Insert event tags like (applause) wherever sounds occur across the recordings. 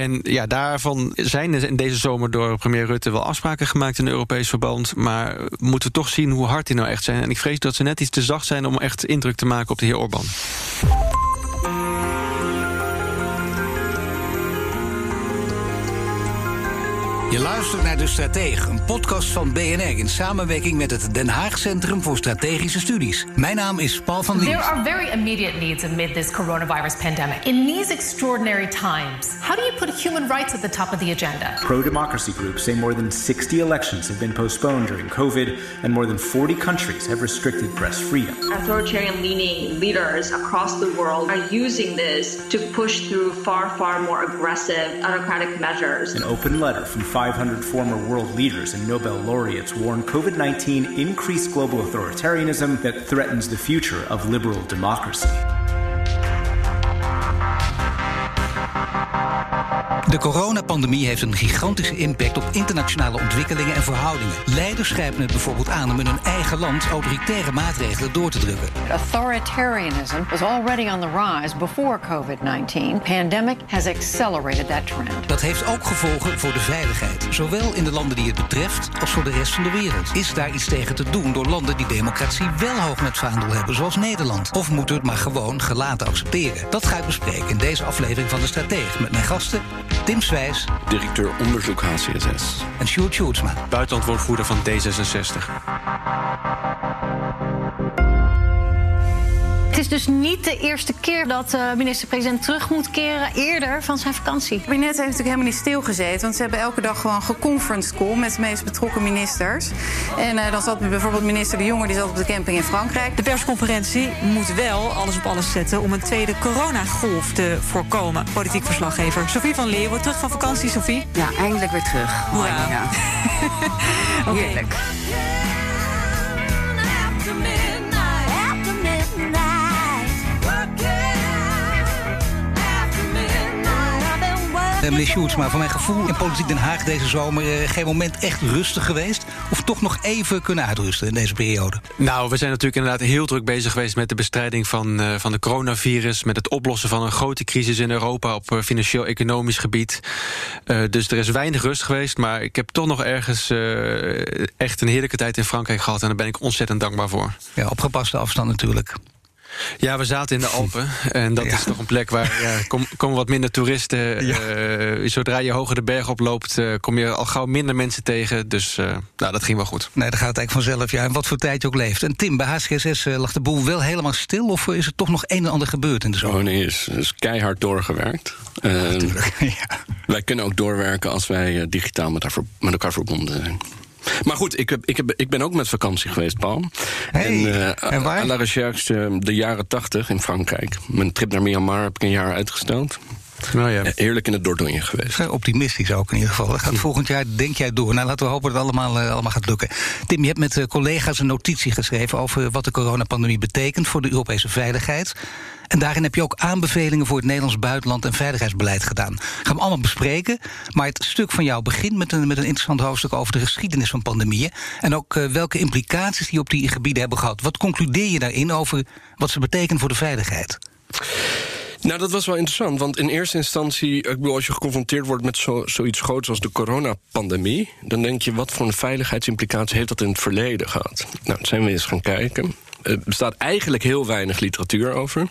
En ja, daarvan zijn in deze zomer door premier Rutte wel afspraken gemaakt in Europees verband. Maar moeten we toch zien hoe hard die nou echt zijn. En ik vrees dat ze net iets te zacht zijn om echt indruk te maken op de heer Orbán. Je luistert naar De Stratege, een podcast van BNR in samenwerking met het Den Haag Centrum voor Strategische Studies. Mijn naam is Paul van Liemt. There are very immediate needs amid this coronavirus pandemic. In these extraordinary times, how do you put human rights at the top of the agenda? Pro democracy groups say more than 60 elections have been postponed during COVID, and more than 40 countries have restricted press freedom. Authoritarian leaning leaders across the world are using this to push through far, far more aggressive autocratic measures. An open letter from 500 former world leaders and Nobel laureates warn COVID 19 increased global authoritarianism that threatens the future of liberal democracy. De coronapandemie heeft een gigantische impact op internationale ontwikkelingen en verhoudingen. Leiders grijpen het bijvoorbeeld aan om in hun eigen land autoritaire maatregelen door te drukken. Authoritarianism was already on the rise before COVID-19. Pandemic has accelerated that trend. Dat heeft ook gevolgen voor de veiligheid, zowel in de landen die het betreft als voor de rest van de wereld. Is daar iets tegen te doen door landen die democratie wel hoog het vaandel hebben, zoals Nederland? Of moeten we het maar gewoon gelaten accepteren? Dat ga ik bespreken in deze aflevering van De Stratege met mijn gasten Tim Swijs directeur onderzoek HCSS. en Sjoerd Sjoerdsma. Buitenlandwoordvoerder van D66. Het is dus niet de eerste keer dat de minister-president terug moet keren eerder van zijn vakantie. Het kabinet heeft natuurlijk helemaal niet stilgezeten. Want ze hebben elke dag gewoon geconference call met de meest betrokken ministers. En eh, dan zat bijvoorbeeld minister De Jonge, die zat op de camping in Frankrijk. De persconferentie moet wel alles op alles zetten om een tweede coronagolf te voorkomen. Politiek verslaggever Sophie van Leeuwen, terug van vakantie, Sophie. Ja, eindelijk weer terug. Hoera. Ja. (laughs) Oké. Heerlijk. Eh, meneer Sjoerdsma, voor mijn gevoel in Politiek Den Haag deze zomer... eh, geen moment echt rustig geweest? Of toch nog even kunnen uitrusten in deze periode? Nou, we zijn natuurlijk inderdaad heel druk bezig geweest met de bestrijding van, eh, van de coronavirus. Met het oplossen van een grote crisis in Europa op financieel-economisch gebied. Dus er is weinig rust geweest. Maar ik heb toch nog ergens echt een heerlijke tijd in Frankrijk gehad. En daar ben ik ontzettend dankbaar voor. Ja, op gepaste afstand natuurlijk. Ja, we zaten in de Alpen. (laughs) En dat Ja. is toch een plek waar ja, kom- komen wat minder toeristen. (laughs) Eh, zodra je hoger de berg oploopt, eh, kom je al gauw minder mensen tegen. Dus eh, nou, dat ging wel goed. Nee, dat gaat het eigenlijk vanzelf. Ja, en wat voor tijd je ook leeft. En Tim, bij HCSS eh, lag de boel wel helemaal stil... of is er toch nog een en ander gebeurd in de zomer? Oh nee, is, is keihard doorgewerkt. En (laughs) Wij kunnen ook doorwerken als wij digitaal met, haar ver- met elkaar verbonden zijn. Maar goed, ik, heb, ik, heb, ik ben ook met vakantie geweest, Paul. Hey, en, eh, en waar? à la recherche eh, de jaren tachtig in Frankrijk. Mijn trip naar Myanmar heb ik een jaar uitgesteld. Nou ja. Eh, Heerlijk in het Dordogne geweest. Vrij optimistisch ook in ieder geval. Dat gaat volgend jaar, denk jij, door. Nou, laten we hopen dat het allemaal, eh, allemaal gaat lukken. Tim, je hebt met eh, collega's een notitie geschreven... over wat de coronapandemie betekent voor de Europese veiligheid. En daarin heb je ook aanbevelingen voor het Nederlands buitenland- en veiligheidsbeleid gedaan. Gaan we allemaal bespreken. Maar het stuk van jou begint met een, met een interessant hoofdstuk... over de geschiedenis van pandemieën. En ook welke implicaties die op die gebieden hebben gehad. Wat concludeer je daarin over wat ze betekenen voor de veiligheid? Nou, dat was wel interessant, want in eerste instantie... ik bedoel, als je geconfronteerd wordt met zo, zoiets groots als de coronapandemie... dan denk je, wat voor een veiligheidsimplicatie heeft dat in het verleden gehad? Nou, dat zijn we eens gaan kijken. Er bestaat eigenlijk heel weinig literatuur over.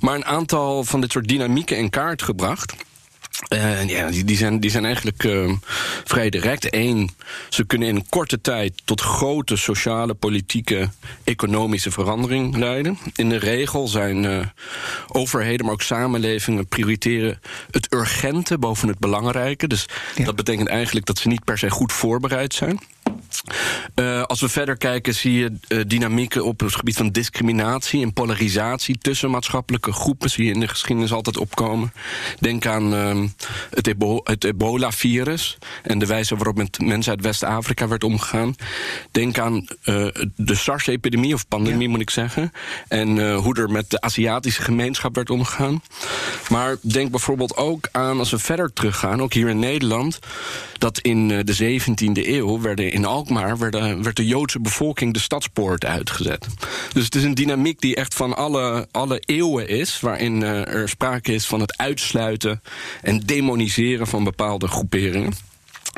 Maar een aantal van dit soort dynamieken in kaart gebracht... Eh, ja, die, die, zijn, die zijn eigenlijk eh, vrij direct. Eén, ze kunnen in een korte tijd tot grote sociale, politieke, economische verandering leiden. In de regel zijn eh, overheden, maar ook samenlevingen prioriteren het urgente boven het belangrijke. Dus dat betekent eigenlijk dat ze niet per se goed voorbereid zijn. Eh, als we verder kijken, zie je uh, dynamieken op het gebied van discriminatie en polarisatie tussen maatschappelijke groepen. Zie je in de geschiedenis altijd opkomen. Denk aan uh, het, ebo het ebola-virus en de wijze waarop met mensen uit West-Afrika werd omgegaan. Denk aan uh, de SARS-epidemie, of pandemie moet ik zeggen. En hoe er met de Aziatische gemeenschap werd omgegaan. Maar denk bijvoorbeeld ook aan, als we verder teruggaan, ook hier in Nederland, dat in de 17e eeuw werden in Alkmaar werden, werd de Joodse bevolking de stadspoort uitgezet. Dus het is een dynamiek die echt van alle, alle eeuwen is, waarin uh, er sprake is van het uitsluiten en demoniseren van bepaalde groeperingen.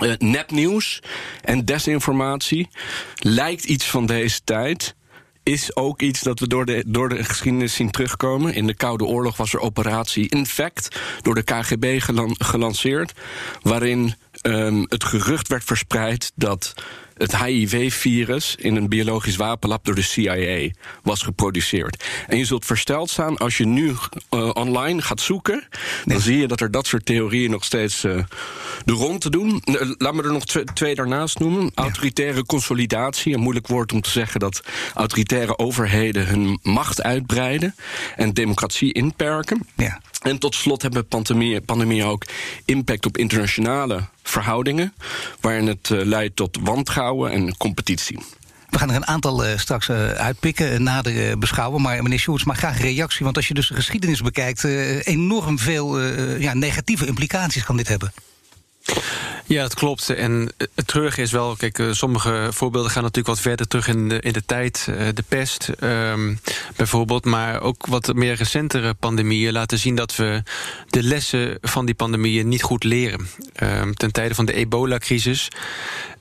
Uh, nepnieuws en desinformatie lijkt iets van deze tijd is ook iets dat we door de, door de geschiedenis zien terugkomen. In de Koude Oorlog was er operatie Infect door de KGB gelanceerd, waarin um, het gerucht werd verspreid dat het HIV-virus in een biologisch wapenlab door de CIA was geproduceerd. En je zult versteld staan als je nu uh, online gaat zoeken, dan zie je dat er dat soort theorieën nog steeds uh, de rond te doen. Laat me er nog twee, twee daarnaast noemen. Autoritaire consolidatie, een moeilijk woord om te zeggen dat autoritaire overheden hun macht uitbreiden en democratie inperken. Ja. En tot slot hebben pandemie, pandemie ook impact op internationale verhoudingen, waarin het uh, leidt tot wantrouwen en competitie. We gaan er een aantal uh, straks uh, uitpikken, nader beschouwen. Maar meneer Sjoerds, maar graag reactie. Want als je dus de geschiedenis bekijkt, enorm veel ja, negatieve implicaties kan dit hebben. Ja, dat klopt. En het treurige is wel, kijk, sommige voorbeelden gaan natuurlijk wat verder terug in de, in de tijd. De pest um, bijvoorbeeld, maar ook wat meer recentere pandemieën laten zien dat we de lessen van die pandemieën niet goed leren. Um, ten tijde van de ebola-crisis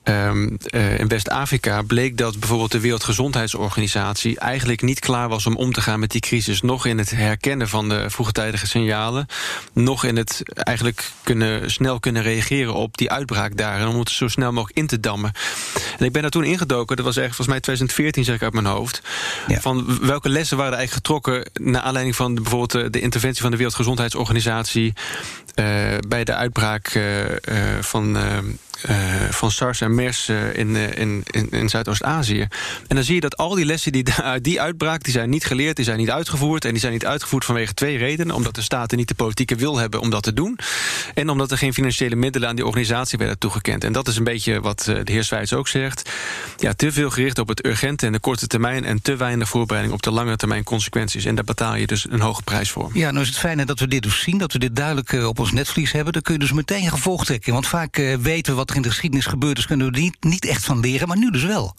Um, uh, in West-Afrika bleek dat bijvoorbeeld de Wereldgezondheidsorganisatie eigenlijk niet klaar was om om te gaan met die crisis. Nog in het herkennen van de vroegtijdige signalen, nog in het eigenlijk kunnen, snel kunnen reageren op die uitbraak daar en om het zo snel mogelijk in te dammen. En ik ben daar toen ingedoken, dat was echt volgens mij 2014, zeg ik uit mijn hoofd. Ja. Van welke lessen waren er eigenlijk getrokken naar aanleiding van de, bijvoorbeeld de interventie van de Wereldgezondheidsorganisatie uh, bij de uitbraak uh, van. Uh, van SARS en MERS uh, in, uh, in, in, in Zuidoost-Azië. En dan zie je dat al die lessen die die uitbraak... die zijn niet geleerd, die zijn niet uitgevoerd. En die zijn niet uitgevoerd vanwege twee redenen. Omdat de staten niet de politieke wil hebben om dat te doen. En omdat er geen financiële middelen aan die organisatie werden toegekend. En dat is een beetje wat de heer Zwijts ook zegt. Ja, te veel gericht op het urgente en de korte termijn... en te weinig voorbereiding op de lange termijn consequenties. En daar betaal je dus een hoge prijs voor. Ja, nou is het fijn dat we dit dus zien, dat we dit duidelijk op ons netvlies hebben. Dan kun je dus meteen gevolg trekken. Want vaak weten we wat in de geschiedenis gebeurd is, kunnen we niet, niet echt van leren, maar nu dus wel.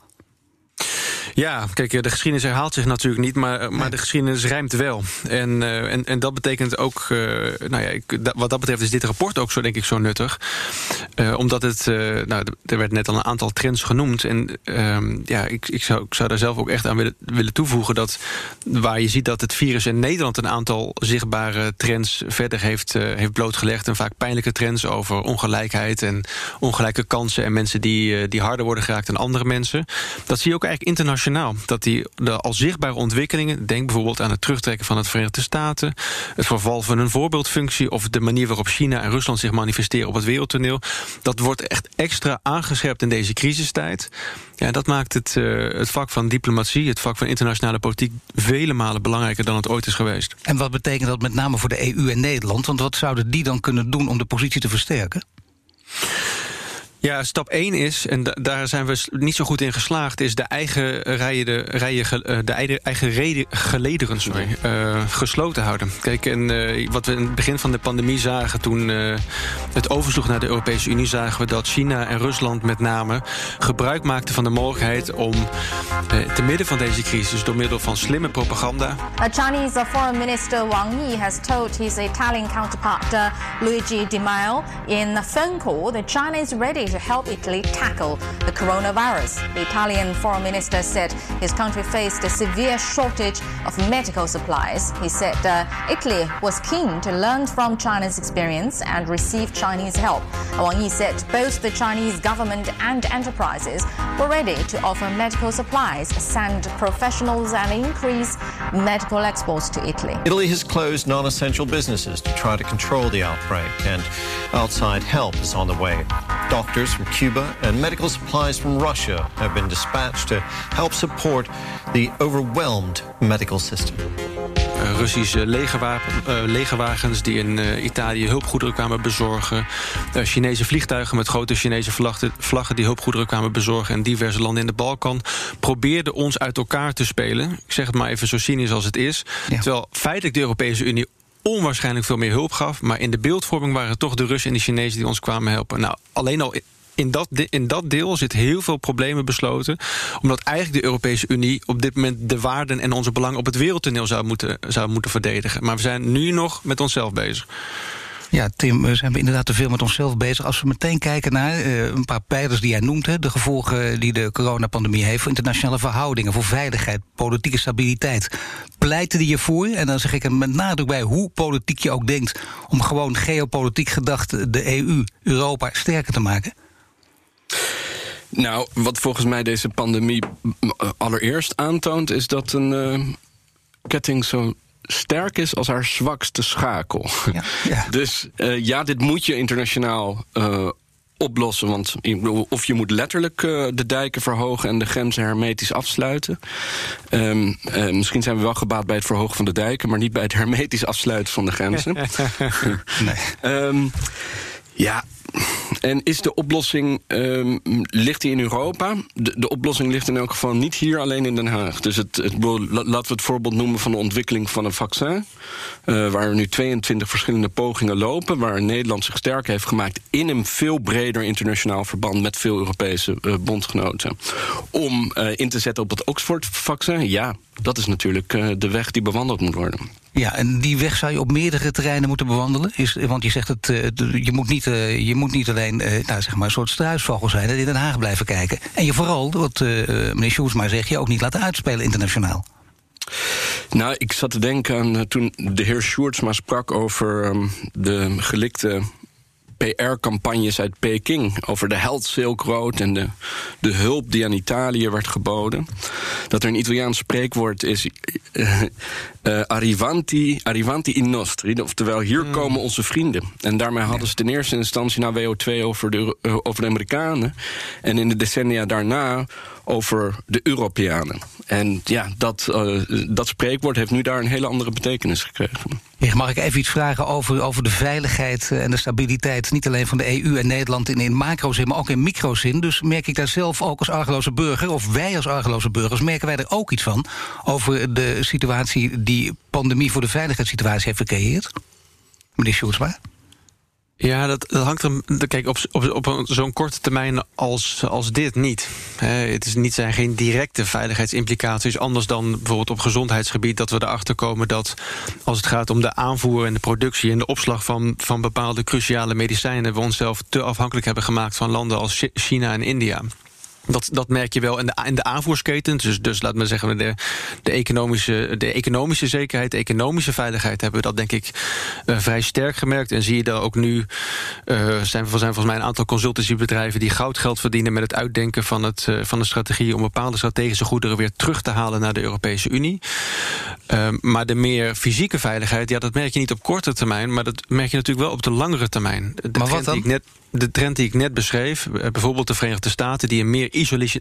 Ja, kijk, de geschiedenis herhaalt zich natuurlijk niet, maar, maar de geschiedenis rijmt wel. En, uh, en, en dat betekent ook, uh, nou ja, ik, wat dat betreft is dit rapport ook zo, denk ik, zo nuttig. Uh, omdat het, nou, er werd net al een aantal trends genoemd. En ehm, ja, ik, ik, zou, ik zou daar zelf ook echt aan willen, willen toevoegen dat waar je ziet dat het virus in Nederland een aantal zichtbare trends verder heeft, heeft blootgelegd. En vaak pijnlijke trends over ongelijkheid en ongelijke kansen en mensen die, die harder worden geraakt dan andere mensen. Dat zie je ook eigenlijk internationaal dat die de al zichtbare ontwikkelingen, denk bijvoorbeeld aan het terugtrekken van het Verenigde Staten, het verval van een voorbeeldfunctie of de manier waarop China en Rusland zich manifesteren op het wereldtoneel, dat wordt echt extra aangescherpt in deze crisistijd. Ja, dat maakt het, uh, het vak van diplomatie, het vak van internationale politiek, vele malen belangrijker dan het ooit is geweest. En wat betekent dat met name voor de EU en Nederland? Want wat zouden die dan kunnen doen om de positie te versterken? Ja, stap 1 is, en daar zijn we niet zo goed in geslaagd... is de eigen, rijen, de, rijen, eh, de eigen reden, gelederen sorry, uh, gesloten houden. Kijk, en uh, wat we in het begin van de pandemie zagen... toen uh, het oversloeg naar de Europese Unie... zagen we dat China en Rusland met name gebruik maakten van de mogelijkheid... om te midden van deze crisis door middel van slimme propaganda... Chinese Foreign Minister Wang Yi has told his Italian counterpart Luigi Di Maio... in a phone call that China is ready to help Italy tackle the coronavirus. The Italian foreign minister said his country faced a severe shortage of medical supplies. He said uh, Italy was keen to learn from China's experience and receive Chinese help. Wang Yi said both the Chinese government and enterprises were ready to offer medical supplies, send professionals, and increase medical exports to Italy. Italy has closed non essential businesses to try to control the outbreak, and outside help is on the way. Doctors from Cuba and medical supplies from Russia have been dispatched to help support the overwhelmed medical system. Russische legerwapen, uh, legerwagens die in uh, Italië hulpgoederen kwamen bezorgen. Chinese vliegtuigen met grote Chinese vlaggen, vlaggen die hulpgoederen kwamen bezorgen. En diverse landen in de Balkan probeerden ons uit elkaar te spelen. Ik zeg het maar even zo cynisch als het is. Ja. Terwijl feitelijk de Europese Unie onwaarschijnlijk veel meer hulp gaf. Maar in de beeldvorming waren het toch de Russen en de Chinezen die ons kwamen helpen. Nou, alleen al in dat, in dat deel zit heel veel problemen besloten. Omdat eigenlijk de Europese Unie op dit moment de waarden en onze belangen op het wereldtoneel zou moeten, zou moeten verdedigen. Maar we zijn nu nog met onszelf bezig. Ja, Tim, we zijn inderdaad te veel met onszelf bezig. Als we meteen kijken naar uh, een paar pijlers die jij noemt... Hè, de gevolgen die de coronapandemie heeft... voor internationale verhoudingen, voor veiligheid, politieke stabiliteit. Pleiten die je voor, en dan zeg ik er met nadruk bij... hoe politiek je ook denkt om gewoon geopolitiek gedacht... de EU, Europa sterker te maken? Nou, wat volgens mij deze pandemie allereerst aantoont... is dat een uh, ketting zo sterk is als haar zwakste schakel. Ja, ja. (laughs) Dus uh, ja, dit moet je internationaal uh, oplossen. Want of je moet letterlijk uh, de dijken verhogen en de grenzen hermetisch afsluiten. Um, uh, misschien zijn we wel gebaat bij het verhogen van de dijken, maar niet bij het hermetisch afsluiten van de grenzen. (laughs) nee. Um, ja, en is de oplossing, um, ligt die in Europa? De, oplossing ligt in elk geval niet hier alleen in Den Haag. Dus het, laten we het voorbeeld noemen van de ontwikkeling van een vaccin. Uh, waar nu 22 verschillende pogingen lopen. Waar Nederland zich sterk heeft gemaakt in een veel breder internationaal verband met veel Europese uh, bondgenoten. Om uh, in te zetten op het Oxford-vaccin. Ja, dat is natuurlijk de weg die bewandeld moet worden. Ja, en die weg zou je op meerdere terreinen moeten bewandelen. Is, want je zegt het, je moet niet, je moet niet alleen nou, zeg maar een soort struisvogel zijn en in Den Haag blijven kijken. En je vooral, wat meneer Sjoerdsma zegt, je ook niet laten uitspelen internationaal. Nou, ik zat te denken aan toen de heer Sjoerdsma sprak over um, de gelikte PR-campagnes uit Peking over de Health Silk Road en de, de hulp die aan Italië werd geboden. Dat er een Italiaans spreekwoord is: uh, uh, arrivanti, arrivanti in nostri. Oftewel, hier mm. komen onze vrienden. En daarmee hadden ze in eerste instantie naar WO2 over de, uh, over de Amerikanen. En in de decennia daarna over de Europeanen. En ja, dat, uh, dat spreekwoord heeft nu daar een hele andere betekenis gekregen. Mag ik even iets vragen over, over de veiligheid en de stabiliteit... niet alleen van de EU en Nederland in, in macrozin, maar ook in microzin. Dus merk ik daar zelf ook als argeloze burger... of wij als argeloze burgers, merken wij er ook iets van... over de situatie die pandemie voor de veiligheidssituatie heeft gecreëerd? Meneer Sjoerdsma? Ja, dat, dat hangt er. Kijk, op, op, zo'n korte termijn als, als dit niet. het is niet, zijn geen directe veiligheidsimplicaties. Anders dan bijvoorbeeld op gezondheidsgebied. Dat we erachter komen dat als het gaat om de aanvoer en de productie en de opslag van, van bepaalde cruciale medicijnen. we onszelf te afhankelijk hebben gemaakt van landen als China en India. Dat, dat merk je wel in de, in de aanvoersketen. Dus, dus laat me zeggen, de, de, economische, de economische zekerheid, de economische veiligheid hebben we dat denk ik uh, vrij sterk gemerkt. En zie je daar ook nu, uh, zijn, zijn volgens mij een aantal consultancybedrijven die goudgeld verdienen met het uitdenken van, het, uh, van de strategie om bepaalde strategische goederen weer terug te halen naar de Europese Unie. maar de meer fysieke veiligheid, ja, dat merk je niet op korte termijn, maar dat merk je natuurlijk wel op de langere termijn. De maar wat dan? Die ik net, de trend die ik net beschreef, bijvoorbeeld de Verenigde Staten, die een meer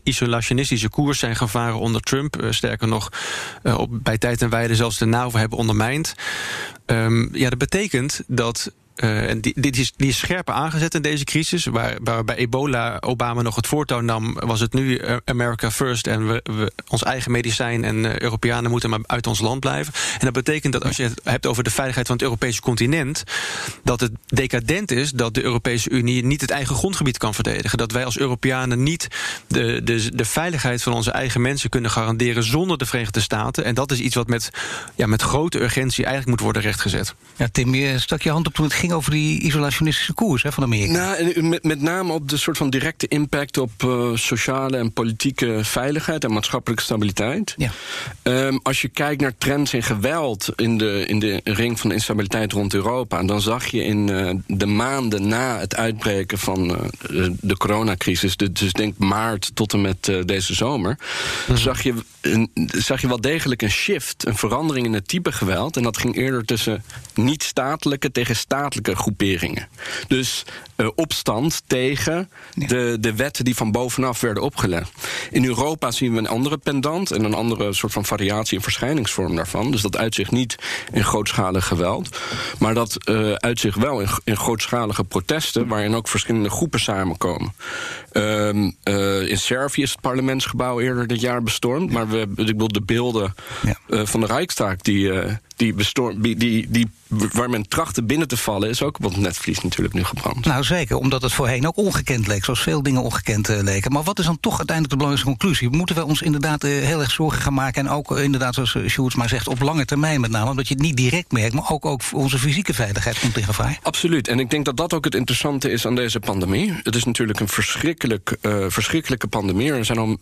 isolationistische koers zijn gevaren onder Trump. Uh, sterker nog, uh, op, bij tijd en wijde zelfs de NAVO hebben ondermijnd. Um, ja, dat betekent dat uh, en die, dit is, die is scherper aangezet in deze crisis. Waar, waar bij ebola Obama nog het voortouw nam, was het nu America first. En we, we ons eigen medicijn en uh, Europeanen moeten maar uit ons land blijven. En dat betekent dat als je het hebt over de veiligheid van het Europese continent, dat het decadent is dat de Europese Unie niet het eigen grondgebied kan verdedigen. Dat wij als Europeanen niet de, de, de veiligheid van onze eigen mensen kunnen garanderen zonder de Verenigde Staten. En dat is iets wat met, ja, met grote urgentie eigenlijk moet worden rechtgezet. Ja, Tim, je stak je hand op toen het ging over die isolationistische koers hè, van Amerika. Nou, met, met name op de soort van directe impact op uh, sociale en politieke veiligheid en maatschappelijke stabiliteit. Ja. Um, als je kijkt naar trends in geweld in de, in de ring van instabiliteit rond Europa, dan zag je in uh, de maanden na het uitbreken van uh, de coronacrisis, dus denk maart tot en met deze zomer, mm. zag, je, een, zag je wel degelijk een shift, een verandering in het type geweld. En dat ging eerder tussen niet-statelijke tegen statelijke groeperingen. Dus uh, opstand tegen de, de wetten die van bovenaf werden opgelegd. In Europa zien we een andere pendant en een andere soort van variatie en verschijningsvorm daarvan. Dus dat uitzicht niet in grootschalig geweld, maar dat uh, uitzicht wel in, in grootschalige protesten, waarin ook verschillende groepen samenkomen. Um, uh, in Servië is het parlementsgebouw eerder dit jaar bestormd, maar we, ik bedoel de beelden ja. van de Rijkstaak die die, bestorm, die, die, die, waar men trachtte binnen te vallen, is ook op het netvlies natuurlijk nu gebrand. Nou zeker, omdat het voorheen ook ongekend leek, zoals veel dingen ongekend leken. Maar wat is dan toch uiteindelijk de belangrijkste conclusie? Moeten we ons inderdaad heel erg zorgen gaan maken, en ook inderdaad, zoals Sjoerds maar zegt, op lange termijn met name, omdat je het niet direct merkt, maar ook, ook onze fysieke veiligheid komt in gevaar? Absoluut, en ik denk dat dat ook het interessante is aan deze pandemie. Het is natuurlijk een verschrikkelijk, verschrikkelijke pandemie. Er zijn al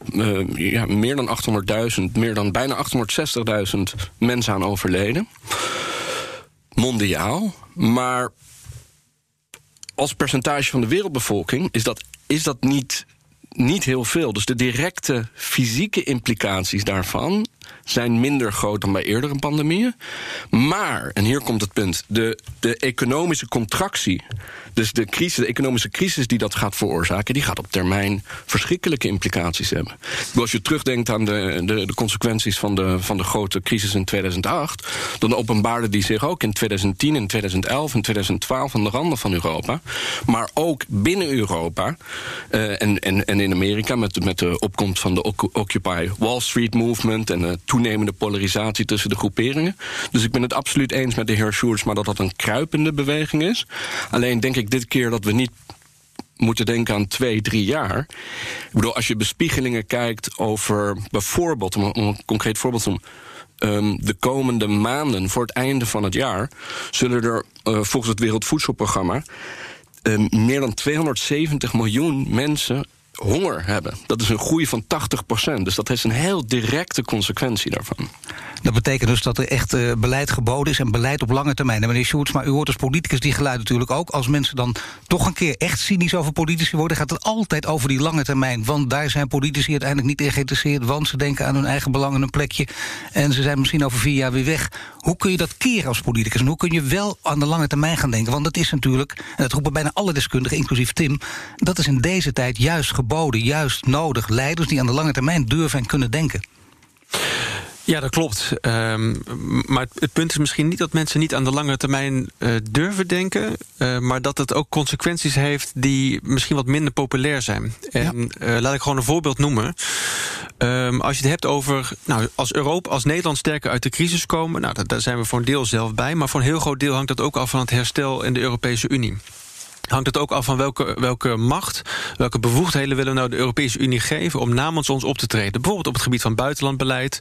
ja, meer dan 800.000, meer dan bijna 860.000 mensen aan overleden mondiaal. Maar als percentage van de wereldbevolking is dat, is dat niet, niet heel veel. Dus de directe fysieke implicaties daarvan zijn minder groot dan bij eerdere pandemieën. Maar, en hier komt het punt, de, de economische contractie dus de, crisis, de economische crisis die dat gaat veroorzaken, die gaat op termijn verschrikkelijke implicaties hebben. Als je terugdenkt aan de, de, de consequenties van de, van de grote crisis in 2008, dan openbaarde die zich ook in 2010, in 2011 en 2012 aan de randen van Europa. Maar ook binnen Europa uh, en, en, en in Amerika met, met de opkomst van de Occupy Wall Street movement en toenemende polarisatie tussen de groeperingen. Dus ik ben het absoluut eens met de heer Schulz, maar dat dat een kruipende beweging is. Alleen denk ik dit keer dat we niet moeten denken aan twee, drie jaar. Ik bedoel, als je bespiegelingen kijkt over bijvoorbeeld, om een concreet voorbeeld te um, de komende maanden voor het einde van het jaar zullen er uh, volgens het Wereldvoedselprogramma um, meer dan 270 miljoen mensen honger hebben. Dat is een groei van 80% Dus dat heeft een heel directe consequentie daarvan. Dat betekent dus dat er echt uh, beleid geboden is en beleid op lange termijn. En meneer Schultz, maar u hoort als politicus die geluid natuurlijk ook. Als mensen dan toch een keer echt cynisch over politici worden... gaat het altijd over die lange termijn. Want daar zijn politici uiteindelijk niet in geïnteresseerd... want ze denken aan hun eigen belang en een plekje... en ze zijn misschien over vier jaar weer weg. Hoe kun je dat keren als politicus? En hoe kun je wel aan de lange termijn gaan denken? Want dat is natuurlijk, en dat roepen bijna alle deskundigen, inclusief Tim... dat is in deze tijd juist geboden, juist nodig. Leiders die aan de lange termijn durven en kunnen denken. Ja, dat klopt. Um, maar het punt is misschien niet dat mensen niet aan de lange termijn uh, durven denken, uh, maar dat het ook consequenties heeft die misschien wat minder populair zijn. En ja. uh, laat ik gewoon een voorbeeld noemen. Um, als je het hebt over, nou, als Europa, als Nederland sterker uit de crisis komen, nou, daar zijn we voor een deel zelf bij, maar voor een heel groot deel hangt dat ook af van het herstel in de Europese Unie hangt het ook af van welke, welke macht, welke bevoegdheden willen we nou de Europese Unie geven om namens ons op te treden. Bijvoorbeeld op het gebied van buitenlandbeleid,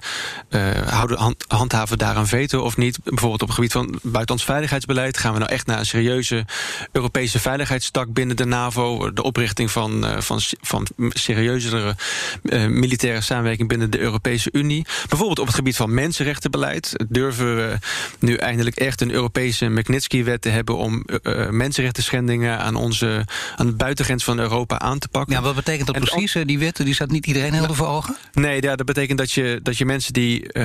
uh, houden, hand, handhaven daar een veto of niet. Bijvoorbeeld op het gebied van buitenlands veiligheidsbeleid gaan we nou echt naar een serieuze Europese veiligheidstak binnen de NAVO, de oprichting van, uh, van, van serieuzere uh, militaire samenwerking binnen de Europese Unie. Bijvoorbeeld op het gebied van mensenrechtenbeleid durven we nu eindelijk echt een Europese Magnitsky-wet te hebben om mensenrechten schendingen aan, onze, aan de buitengrens van Europa aan te pakken. Ja, wat betekent dat precies, eh, die wet? Die staat niet iedereen helder voor ogen? Nee, ja, dat betekent dat je, dat je mensen die uh,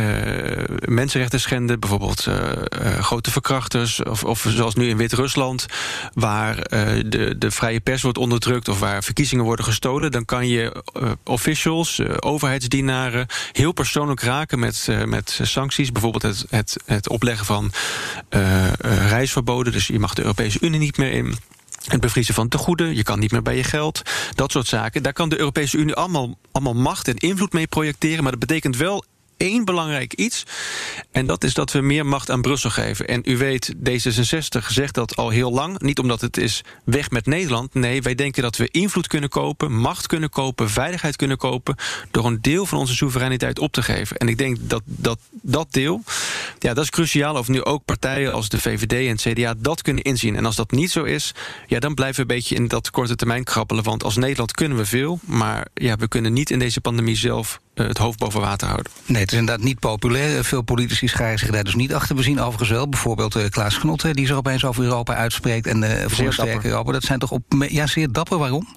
mensenrechten schenden... bijvoorbeeld uh, grote verkrachters, of, of zoals nu in Wit-Rusland... waar de, de vrije pers wordt onderdrukt of waar verkiezingen worden gestolen... dan kan je officials, overheidsdienaren... heel persoonlijk raken met, met sancties. Bijvoorbeeld het, het, het opleggen van reisverboden. Dus je mag de Europese Unie niet meer in... Het bevriezen van tegoeden, je kan niet meer bij je geld. Dat soort zaken. Daar kan de Europese Unie allemaal, allemaal macht en invloed mee projecteren. Maar dat betekent wel één belangrijk iets. En dat is dat we meer macht aan Brussel geven. En u weet, D66 zegt dat al heel lang. Niet omdat het is weg met Nederland. Nee, wij denken dat we invloed kunnen kopen, macht kunnen kopen, veiligheid kunnen kopen. door een deel van onze soevereiniteit op te geven. En ik denk dat dat, dat deel, ja, dat is cruciaal. Of nu ook partijen als de VVD en het CDA dat kunnen inzien. En als dat niet zo is, ja, dan blijven we een beetje in dat korte termijn krabbelen. Want als Nederland kunnen we veel. Maar ja, we kunnen niet in deze pandemie zelf het hoofd boven water houden. Nee, het is inderdaad niet populair. Veel politici scharen zich daar dus niet achter. We zien overigens wel bijvoorbeeld uh, Klaas Knot... die zich opeens over Europa uitspreekt en uh, voor een sterke Europa. Dat zijn toch op, ja, zeer dapper. Waarom?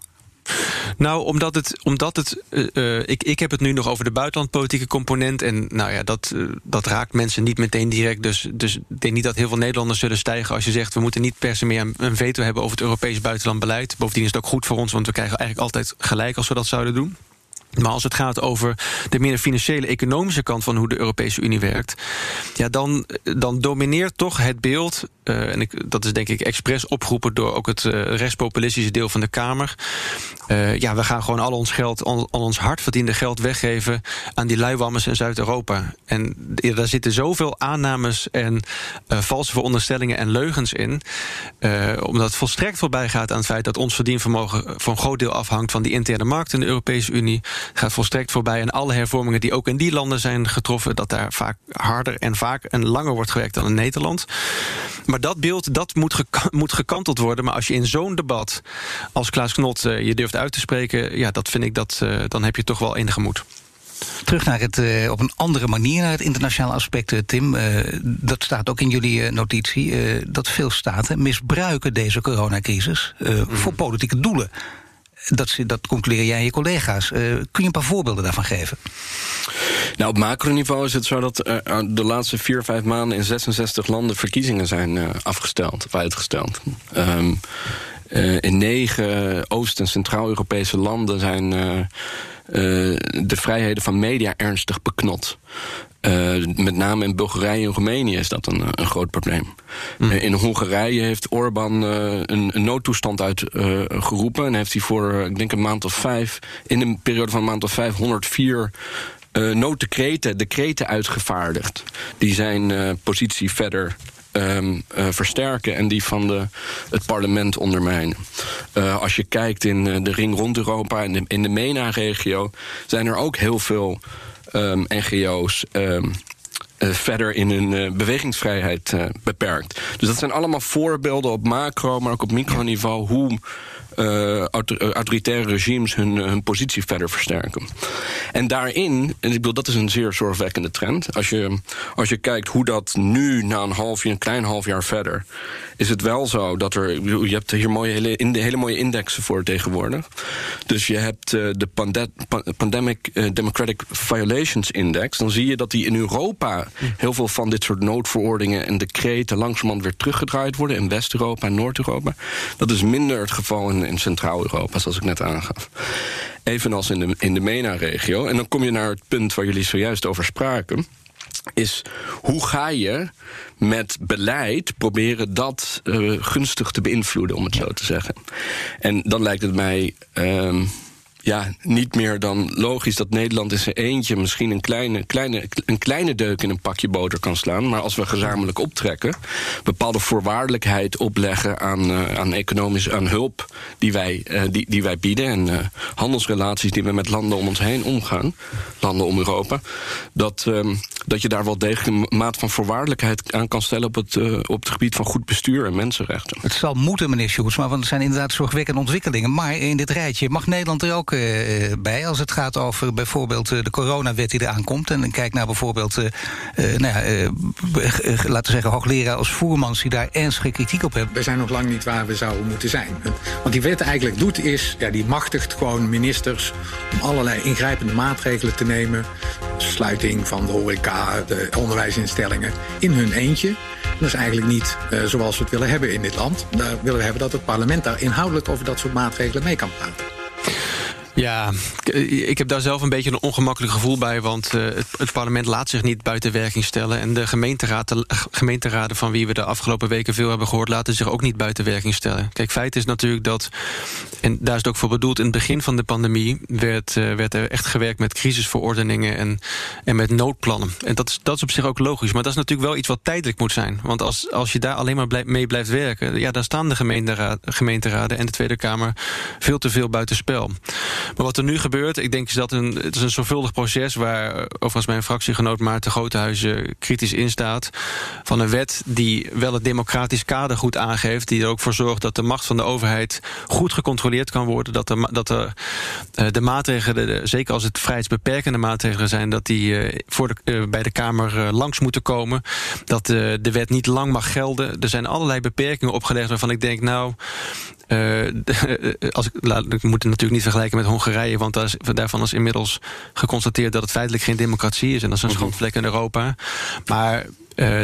Nou, omdat het. Omdat het uh, ik, ik heb het nu nog over de buitenlandpolitieke component. En nou ja, dat, uh, dat raakt mensen niet meteen direct. Dus, dus ik denk niet dat heel veel Nederlanders zullen stijgen als je zegt. we moeten niet per se meer een, een veto hebben over het Europees buitenlandbeleid. Bovendien is het ook goed voor ons, want we krijgen eigenlijk altijd gelijk als we dat zouden doen. Maar als het gaat over de meer financiële, economische kant van hoe de Europese Unie werkt, ja, dan, dan domineert toch het beeld. Uh, en ik, dat is denk ik expres opgeroepen door ook het uh, rechtspopulistische deel van de Kamer. Uh, ja, we gaan gewoon al ons geld, al, ons hard verdiende geld weggeven aan die luiwammers in Zuid-Europa. En daar zitten zoveel aannames en valse veronderstellingen en leugens in. omdat het volstrekt voorbij gaat aan het feit dat ons verdienvermogen voor een groot deel afhangt van die interne markt in de Europese Unie gaat volstrekt voorbij. En alle hervormingen die ook in die landen zijn getroffen, dat daar vaak harder en vaak en langer wordt gewerkt dan in Nederland. Maar dat beeld dat moet, gek moet gekanteld worden. Maar als je in zo'n debat als Klaas Knot uh, je durft uit te spreken, ja, dat vind ik dat uh, dan heb je toch wel enige moed. Terug naar het uh, op een andere manier naar het internationale aspect, Tim. Uh, dat staat ook in jullie notitie. dat veel staten misbruiken deze coronacrisis mm. voor politieke doelen. Dat, dat concludeer jij en je collega's. Uh, kun je een paar voorbeelden daarvan geven? Nou, op macroniveau is het zo dat uh, de laatste vier, vijf maanden in 66 landen verkiezingen zijn afgesteld of uitgesteld. Um, in negen Oost- en Centraal-Europese landen zijn de vrijheden van media ernstig beknot. Uh, met name in Bulgarije en Roemenië is dat een, een groot probleem. Mm. Uh, in Hongarije heeft Orbán uh, een, een, noodtoestand uitgeroepen. en heeft hij voor, ik denk, een maand of vijf... in een periode van een maand of vijf, 104 nooddecreten, decreten uitgevaardigd. Die zijn positie verder Um, uh, versterken en die van de, het parlement ondermijnen. Uh, als je kijkt in de ring rond Europa en in de, in de MENA-regio, zijn er ook heel veel um, NGO's. Um, uh, verder in hun uh, bewegingsvrijheid uh, beperkt. Dus dat zijn allemaal voorbeelden op macro, maar ook op microniveau hoe uh, autoritaire regimes hun, hun positie verder versterken. En daarin, en ik bedoel, dat is een zeer zorgwekkende trend. Als je, als je kijkt hoe dat nu, na een half jaar, een klein half jaar verder, is het wel zo dat er. Je hebt hier mooie, hele, in hele mooie indexen voor tegenwoordig. Dus je hebt de Pande Pandemic Democratic Violations Index. Dan zie je dat die in Europa heel veel van dit soort noodverordeningen en decreten langzamerhand weer teruggedraaid worden. In West-Europa en Noord-Europa. Dat is minder het geval in, in Centraal-Europa, zoals ik net aangaf. Evenals in de, in de MENA-regio. En dan kom je naar het punt waar jullie zojuist over spraken is hoe ga je met beleid proberen dat uh, gunstig te beïnvloeden, om het zo te zeggen. En dan lijkt het mij. Uh, ja, niet meer dan logisch dat Nederland in zijn eentje misschien een kleine, kleine, een kleine deuk in een pakje boter kan slaan. Maar als we gezamenlijk optrekken, bepaalde voorwaardelijkheid opleggen aan, uh, aan economisch aan hulp die wij, uh, die, die wij bieden. En uh, handelsrelaties die we met landen om ons heen omgaan, landen om Europa. Dat, um, dat je daar wel degelijk een maat van voorwaardelijkheid aan kan stellen op het, op het gebied van goed bestuur en mensenrechten. Het zal moeten, meneer maar want er zijn inderdaad zorgwekkende ontwikkelingen. Maar in dit rijtje mag Nederland er ook uh, bij als het gaat over bijvoorbeeld uh, de coronawet die eraan komt. En kijk naar bijvoorbeeld, nou ja, laten we zeggen, hoogleraar als Voermans die daar ernstige kritiek op hebben. We zijn nog lang niet waar we zouden moeten zijn. Wat die wet eigenlijk doet is, ja, die machtigt gewoon ministers om allerlei ingrijpende maatregelen te nemen. Sluiting van de horeca, de onderwijsinstellingen, in hun eentje. Dat is eigenlijk niet zoals we het willen hebben in dit land. Daar willen we hebben dat het parlement daar inhoudelijk over dat soort maatregelen mee kan praten. Ja, ik heb daar zelf een beetje een ongemakkelijk gevoel bij... want uh, het, parlement laat zich niet buiten werking stellen... en de, gemeenteraad, de gemeenteraden van wie we de afgelopen weken veel hebben gehoord... laten zich ook niet buiten werking stellen. Kijk, feit is natuurlijk dat, en daar is het ook voor bedoeld... in het begin van de pandemie werd, werd er echt gewerkt met crisisverordeningen... en, en met noodplannen. En dat is, dat is op zich ook logisch. Maar dat is natuurlijk wel iets wat tijdelijk moet zijn. Want als, als je daar alleen maar mee blijft werken... ja, dan staan de gemeenteraden en de Tweede Kamer... veel te veel buitenspel. Maar wat er nu gebeurt, ik denk dat een, het is een zorgvuldig proces... waar overigens mijn fractiegenoot Maarten Grotehuizen kritisch in staat... van een wet die wel het democratisch kader goed aangeeft... die er ook voor zorgt dat de macht van de overheid goed gecontroleerd kan worden... dat de, dat de, de maatregelen, zeker als het vrijheidsbeperkende maatregelen zijn... dat die uh, voor de, bij de Kamer langs moeten komen. Dat de wet niet lang mag gelden. Er zijn allerlei beperkingen opgelegd waarvan ik denk... nou, (laughs) als ik, laat, ik moet het natuurlijk niet vergelijken met Hongarije, want daar is, daarvan is inmiddels geconstateerd dat het feitelijk geen democratie is en dat is een schandvlek in Europa. Maar uh,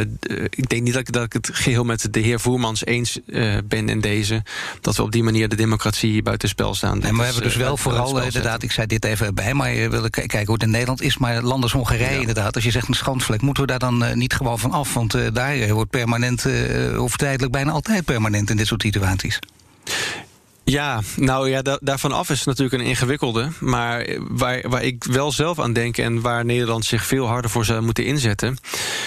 ik denk niet dat ik, dat ik, het geheel met de heer Voermans eens uh, ben in deze. Dat we op die manier de democratie buitenspel staan. Nee, maar we hebben dus wel vooral, inderdaad, ik zei dit even erbij, maar je wil kijken hoe het in Nederland is. Maar landers Hongarije, ja. inderdaad, als je zegt een schandvlek, moeten we daar dan uh, niet gewoon van af? Want daar wordt permanent, of tijdelijk bijna altijd permanent in dit soort situaties. Ja, nou ja, da daarvan af is natuurlijk een ingewikkelde. Maar waar, waar ik wel zelf aan denk en waar Nederland zich veel harder voor zou moeten inzetten.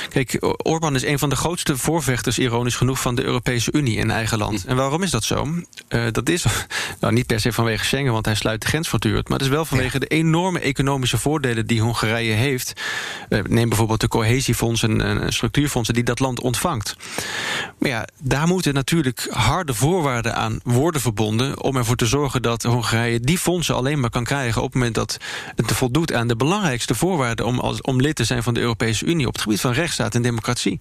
Kijk, Orbán is een van de grootste voorvechters, ironisch genoeg, van de Europese Unie in eigen land. En waarom is dat zo? Uh, dat is (laughs) nou niet per se vanwege Schengen, want hij sluit de grens voortdurend. Maar het is wel vanwege de enorme economische voordelen die Hongarije heeft. Uh, neem bijvoorbeeld de cohesiefondsen en structuurfondsen die dat land ontvangt. Maar ja, daar moeten natuurlijk harde voorwaarden aan worden verbonden om ervoor te zorgen dat Hongarije die fondsen alleen maar kan krijgen op het moment dat het voldoet aan de belangrijkste voorwaarden om, als, om lid te zijn van de Europese Unie op het gebied van rechtsstaat en democratie.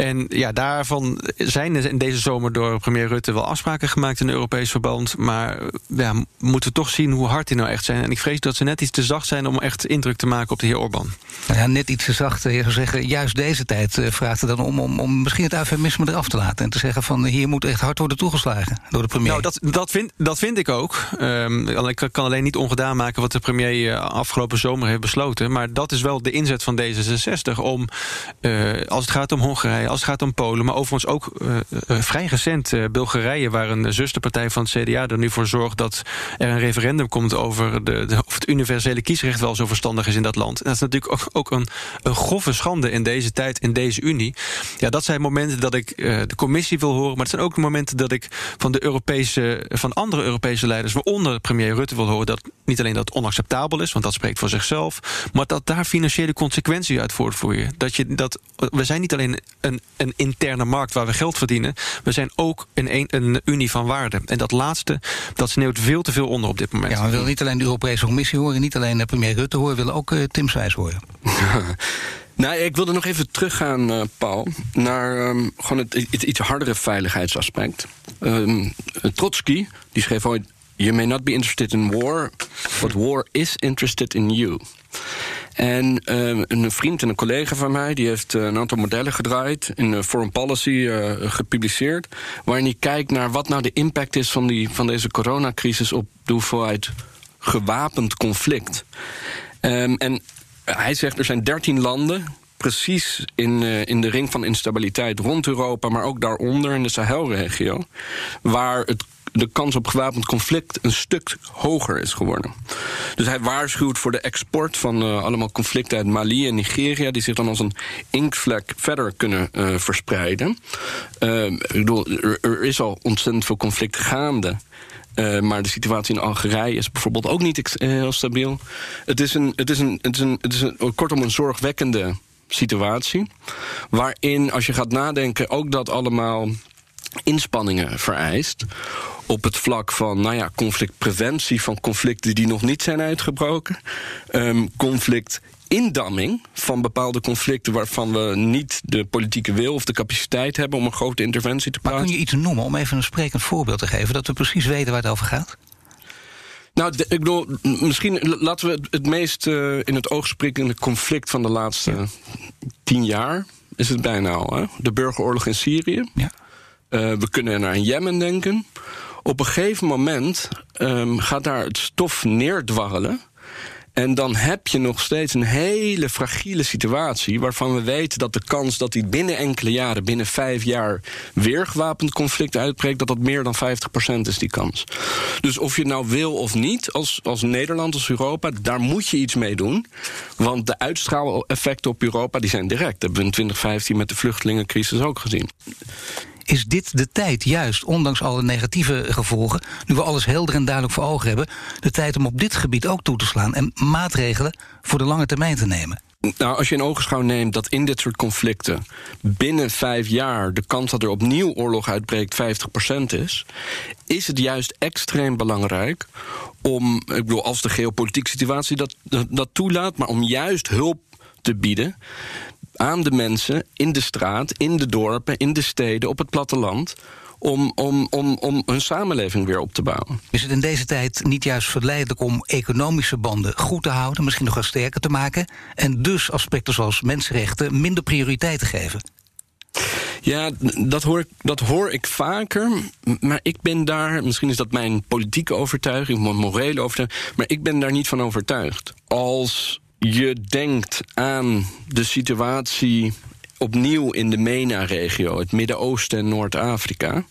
En ja, daarvan zijn er in deze zomer door premier Rutte wel afspraken gemaakt in Europees verband. Maar ja, moeten we toch zien hoe hard die nou echt zijn. En ik vrees dat ze net iets te zacht zijn om echt indruk te maken op de heer Orbán. Nou ja, net iets te zacht. Je zou zeggen, juist deze tijd uh, vraagt het dan om, om, om misschien het eufemisme eraf te laten. En te zeggen van hier moet echt hard worden toegeslagen door de premier. Nou, dat, dat, vind, dat vind ik ook. Um, ik kan alleen niet ongedaan maken wat de premier afgelopen zomer heeft besloten. Maar dat is wel de inzet van D66 om, uh, als het gaat om Hongarije, als het gaat om Polen, maar overigens ook uh, vrij recent Bulgarije, waar een zusterpartij van het CDA er nu voor zorgt dat er een referendum komt over de, of het universele kiesrecht wel zo verstandig is in dat land. En dat is natuurlijk ook, ook een, een grove schande in deze tijd, in deze Unie. Ja, dat zijn momenten dat ik de commissie wil horen, maar het zijn ook momenten dat ik van de Europese van andere Europese leiders, waaronder premier Rutte, wil horen dat niet alleen dat onacceptabel is, want dat spreekt voor zichzelf, maar dat daar financiële consequenties uit voortvloeien. Dat je dat we zijn niet alleen een, een interne markt waar we geld verdienen, we zijn ook een, een, een unie van waarden. En dat laatste, dat sneeuwt veel te veel onder op dit moment. Ja, we willen niet alleen de Europese Commissie horen, niet alleen premier Rutte horen, we willen ook uh, Tim Swijs horen. (laughs) Nou, ik wilde nog even teruggaan, uh, Paul, naar um, gewoon het, het, iets hardere veiligheidsaspect. Um, Trotsky, die schreef ooit... You may not be interested in war, but war is interested in you. En um, een vriend en een collega van mij... die heeft uh, een aantal modellen gedraaid... in uh, Foreign Policy gepubliceerd... waarin hij kijkt naar wat nou de impact is... van, die, van deze coronacrisis op de hoeveelheid gewapend conflict. Um, en hij zegt er zijn 13 landen precies in, in de ring van instabiliteit rond Europa, maar ook daaronder in de Sahelregio, waar het de kans op gewapend conflict een stuk hoger is geworden. Dus hij waarschuwt voor de export van uh, allemaal conflicten uit Mali en Nigeria, die zich dan als een inktvlek verder kunnen uh, verspreiden. Uh, ik bedoel, er, is al ontzettend veel conflict gaande. Maar de situatie in Algerije is bijvoorbeeld ook niet heel stabiel. Het is, een, het is, een, het is, een, het is een, kortom een zorgwekkende situatie. Waarin, als je gaat nadenken, ook dat allemaal inspanningen vereist. Op het vlak van nou ja, conflictpreventie van conflicten die nog niet zijn uitgebroken. Um, conflict indamming van bepaalde conflicten waarvan we niet de politieke wil of de capaciteit hebben om een grote interventie te plaatsen. Maar kun je iets noemen om even een sprekend voorbeeld te geven, dat we precies weten waar het over gaat? Nou, ik bedoel, misschien laten we het, meest uh, in het oog springende conflict van de laatste ja. tien jaar is het bijna al. Hè? De burgeroorlog in Syrië. Ja. Uh, we kunnen naar Jemen denken. Op een gegeven moment um, gaat daar het stof neerdwarrelen. En dan heb je nog steeds een hele fragiele situatie. waarvan we weten dat de kans dat die binnen enkele jaren, binnen vijf jaar. weer gewapend conflict uitbreekt. dat dat meer dan 50% is, die kans. Dus of je nou wil of niet, als, als Nederland, als Europa. daar moet je iets mee doen. Want de uitstraaleffecten op Europa die zijn direct. Dat hebben we in 2015 met de vluchtelingencrisis ook gezien is dit de tijd, juist ondanks alle negatieve gevolgen, nu we alles helder en duidelijk voor ogen hebben, de tijd om op dit gebied ook toe te slaan en maatregelen voor de lange termijn te nemen? Nou, als je in ogenschouw neemt dat in dit soort conflicten binnen vijf jaar de kans dat er opnieuw oorlog uitbreekt 50% is, is het juist extreem belangrijk om, ik bedoel, als de geopolitieke situatie dat, dat, dat toelaat, maar om juist hulp te bieden aan de mensen in de straat, in de dorpen, in de steden, op het platteland. Om, om, om, om hun samenleving weer op te bouwen. Is het in deze tijd niet juist verleidelijk om economische banden goed te houden, misschien nog wel sterker te maken, en dus aspecten zoals mensenrechten minder prioriteit te geven? Ja, dat hoor, ik, dat hoor ik vaker. Maar ik ben daar, misschien is dat mijn politieke overtuiging, mijn morele overtuiging, maar ik ben daar niet van overtuigd. Als je denkt aan de situatie opnieuw in de MENA-regio, het Midden-Oosten en Noord-Afrika,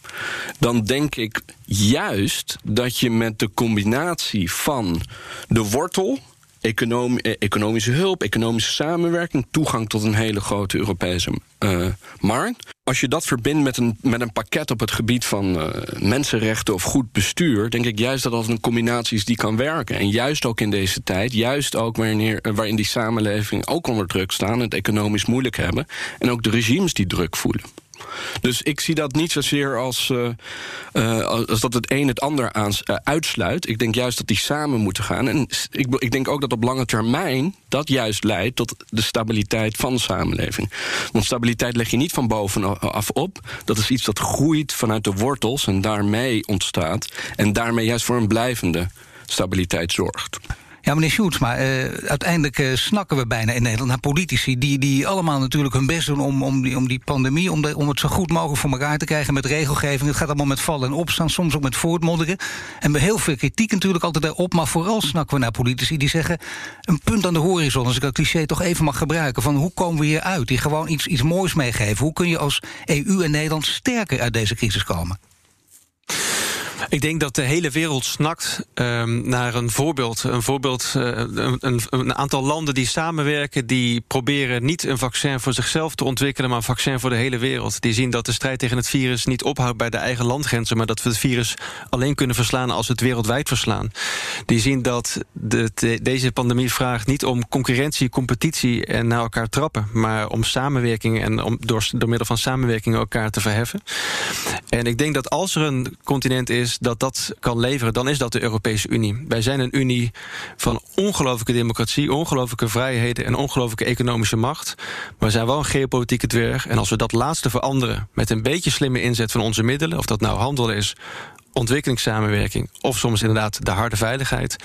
dan denk ik juist dat je met de combinatie van de wortel, eh, economische hulp, economische samenwerking, toegang tot een hele grote Europese uh, markt. Als je dat verbindt met een, met een pakket op het gebied van uh, mensenrechten of goed bestuur, denk ik juist dat dat een combinatie is die kan werken. En juist ook in deze tijd, juist ook wanneer, waarin die samenleving ook onder druk staan, het economisch moeilijk hebben, en ook de regimes die druk voelen. Dus ik zie dat niet zozeer als, uh, uh, als dat het een het ander uh, uitsluit. Ik denk juist dat die samen moeten gaan. En ik, ik denk ook dat op lange termijn dat juist leidt tot de stabiliteit van de samenleving. Want stabiliteit leg je niet van bovenaf op. Dat is iets dat groeit vanuit de wortels en daarmee ontstaat. En daarmee juist voor een blijvende stabiliteit zorgt. Ja, meneer Schultz, maar uh, uiteindelijk uh, snakken we bijna in Nederland naar politici... die, die allemaal natuurlijk hun best doen om, om, die, om die pandemie... Om, om het zo goed mogelijk voor elkaar te krijgen met regelgeving. Het gaat allemaal met vallen en opstaan, soms ook met voortmodderen. En heel veel kritiek natuurlijk altijd daarop... maar vooral snakken we naar politici die zeggen... een punt aan de horizon, als ik dat cliché toch even mag gebruiken... van hoe komen we hier uit? Die gewoon iets, iets moois meegeven. Hoe kun je als EU en Nederland sterker uit deze crisis komen? Ik denk dat de hele wereld snakt um, naar een voorbeeld. Een voorbeeld, uh, een, een, aantal landen die samenwerken, die proberen niet een vaccin voor zichzelf te ontwikkelen, maar een vaccin voor de hele wereld. Die zien dat de strijd tegen het virus niet ophoudt bij de eigen landgrenzen, maar dat we het virus alleen kunnen verslaan als we het wereldwijd verslaan. Die zien dat de, deze pandemie vraagt niet om concurrentie, competitie en naar elkaar trappen, maar om samenwerking en om door, door middel van samenwerking elkaar te verheffen. En ik denk dat als er een continent is dat dat kan leveren, dan is dat de Europese Unie. Wij zijn een unie van ongelooflijke democratie, ongelooflijke vrijheden en ongelooflijke economische macht. Maar we zijn wel een geopolitieke dwerg. En als we dat laatste veranderen met een beetje slimme inzet van onze middelen, of dat nou handel is, ontwikkelingssamenwerking of soms inderdaad de harde veiligheid,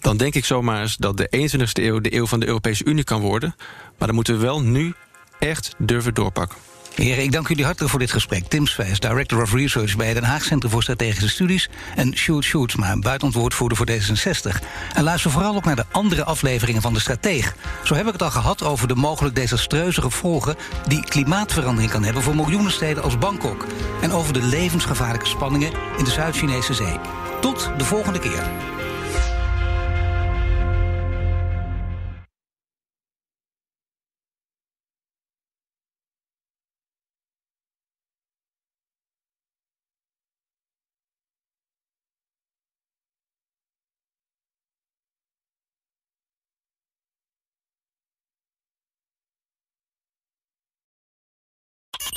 dan denk ik zomaar eens dat de 21ste eeuw de eeuw van de Europese Unie kan worden. Maar dan moeten we wel nu echt durven doorpakken. Heren, ik dank jullie hartelijk voor dit gesprek. Tim Swijs, Director of Research bij Den Haag Centrum voor Strategische Studies... en Sjoerd Sjoerdsma, buitenwoordvoerder voor D66. En luister vooral ook naar de andere afleveringen van De Strateeg. Zo heb ik het al gehad over de mogelijk desastreuze gevolgen... die klimaatverandering kan hebben voor miljoenen steden als Bangkok... en over de levensgevaarlijke spanningen in de Zuid-Chinese zee. Tot de volgende keer.